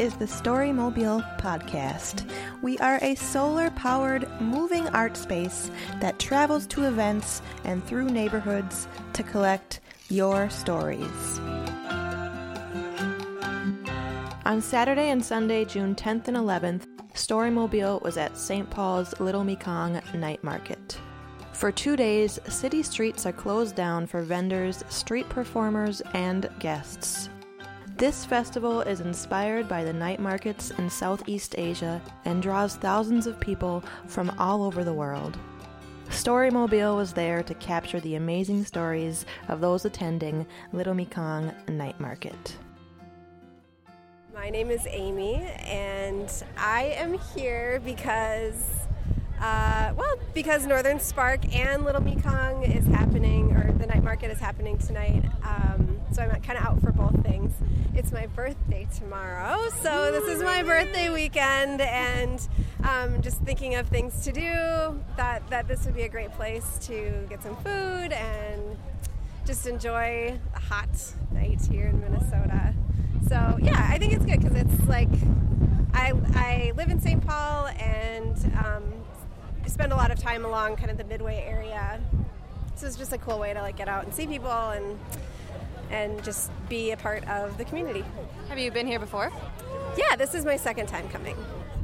is the Storymobile Podcast. We are a solar powered moving art space that travels to events and through neighborhoods to collect your stories. On Saturday and Sunday, June 10th and 11th, Storymobile was at St. Paul's Little Mekong Night Market. For two days, city streets are closed down for vendors, street performers, and guests. This festival is inspired by the night markets in Southeast Asia and draws thousands of people from all over the world. Storymobile was there to capture the amazing stories of those attending Little Mekong Night Market. My name is Amy, and I am here because, uh, well, because Northern Spark and Little Mekong is happening, or the night market is happening tonight. Um, so I'm kind of out for both things. It's my birthday tomorrow, so this is my birthday weekend, and um, just thinking of things to do. That that this would be a great place to get some food and just enjoy the hot night here in Minnesota. So yeah, I think it's good because it's like I, I live in St. Paul and um, spend a lot of time along kind of the Midway area. So it's just a cool way to like get out and see people and and just be a part of the community. Have you been here before? Yeah, this is my second time coming.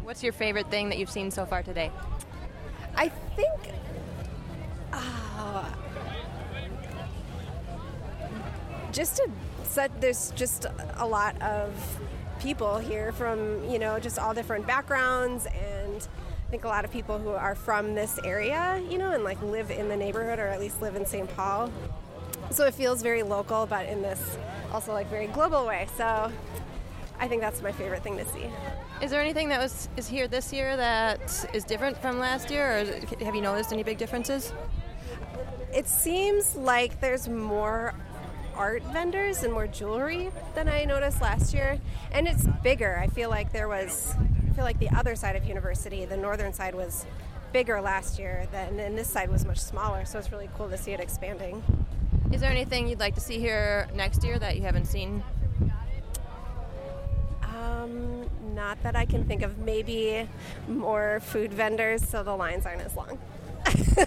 What's your favorite thing that you've seen so far today? I think. Uh, just to set, there's just a lot of people here from you know just all different backgrounds and I think a lot of people who are from this area, you know, and like live in the neighborhood or at least live in St. Paul. So it feels very local, but in this also like very global way. So I think that's my favorite thing to see. Is there anything that was is here this year that is different from last year, or have you noticed any big differences? It seems like there's more art vendors and more jewelry than I noticed last year, and it's bigger. I feel like there was, I feel like the other side of university, the northern side was bigger last year, than, and this side was much smaller. So it's really cool to see it expanding. Is there anything you'd like to see here next year that you haven't seen? Um, not that I can think of. Maybe more food vendors so the lines aren't as long.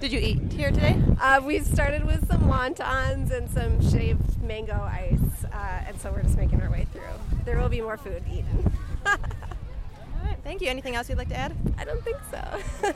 Did you eat here today? Uh, we started with some wontons and some shaved mango ice, uh, and so we're just making our way through. There will be more food eaten. All right, thank you. Anything else you'd like to add? I don't think so.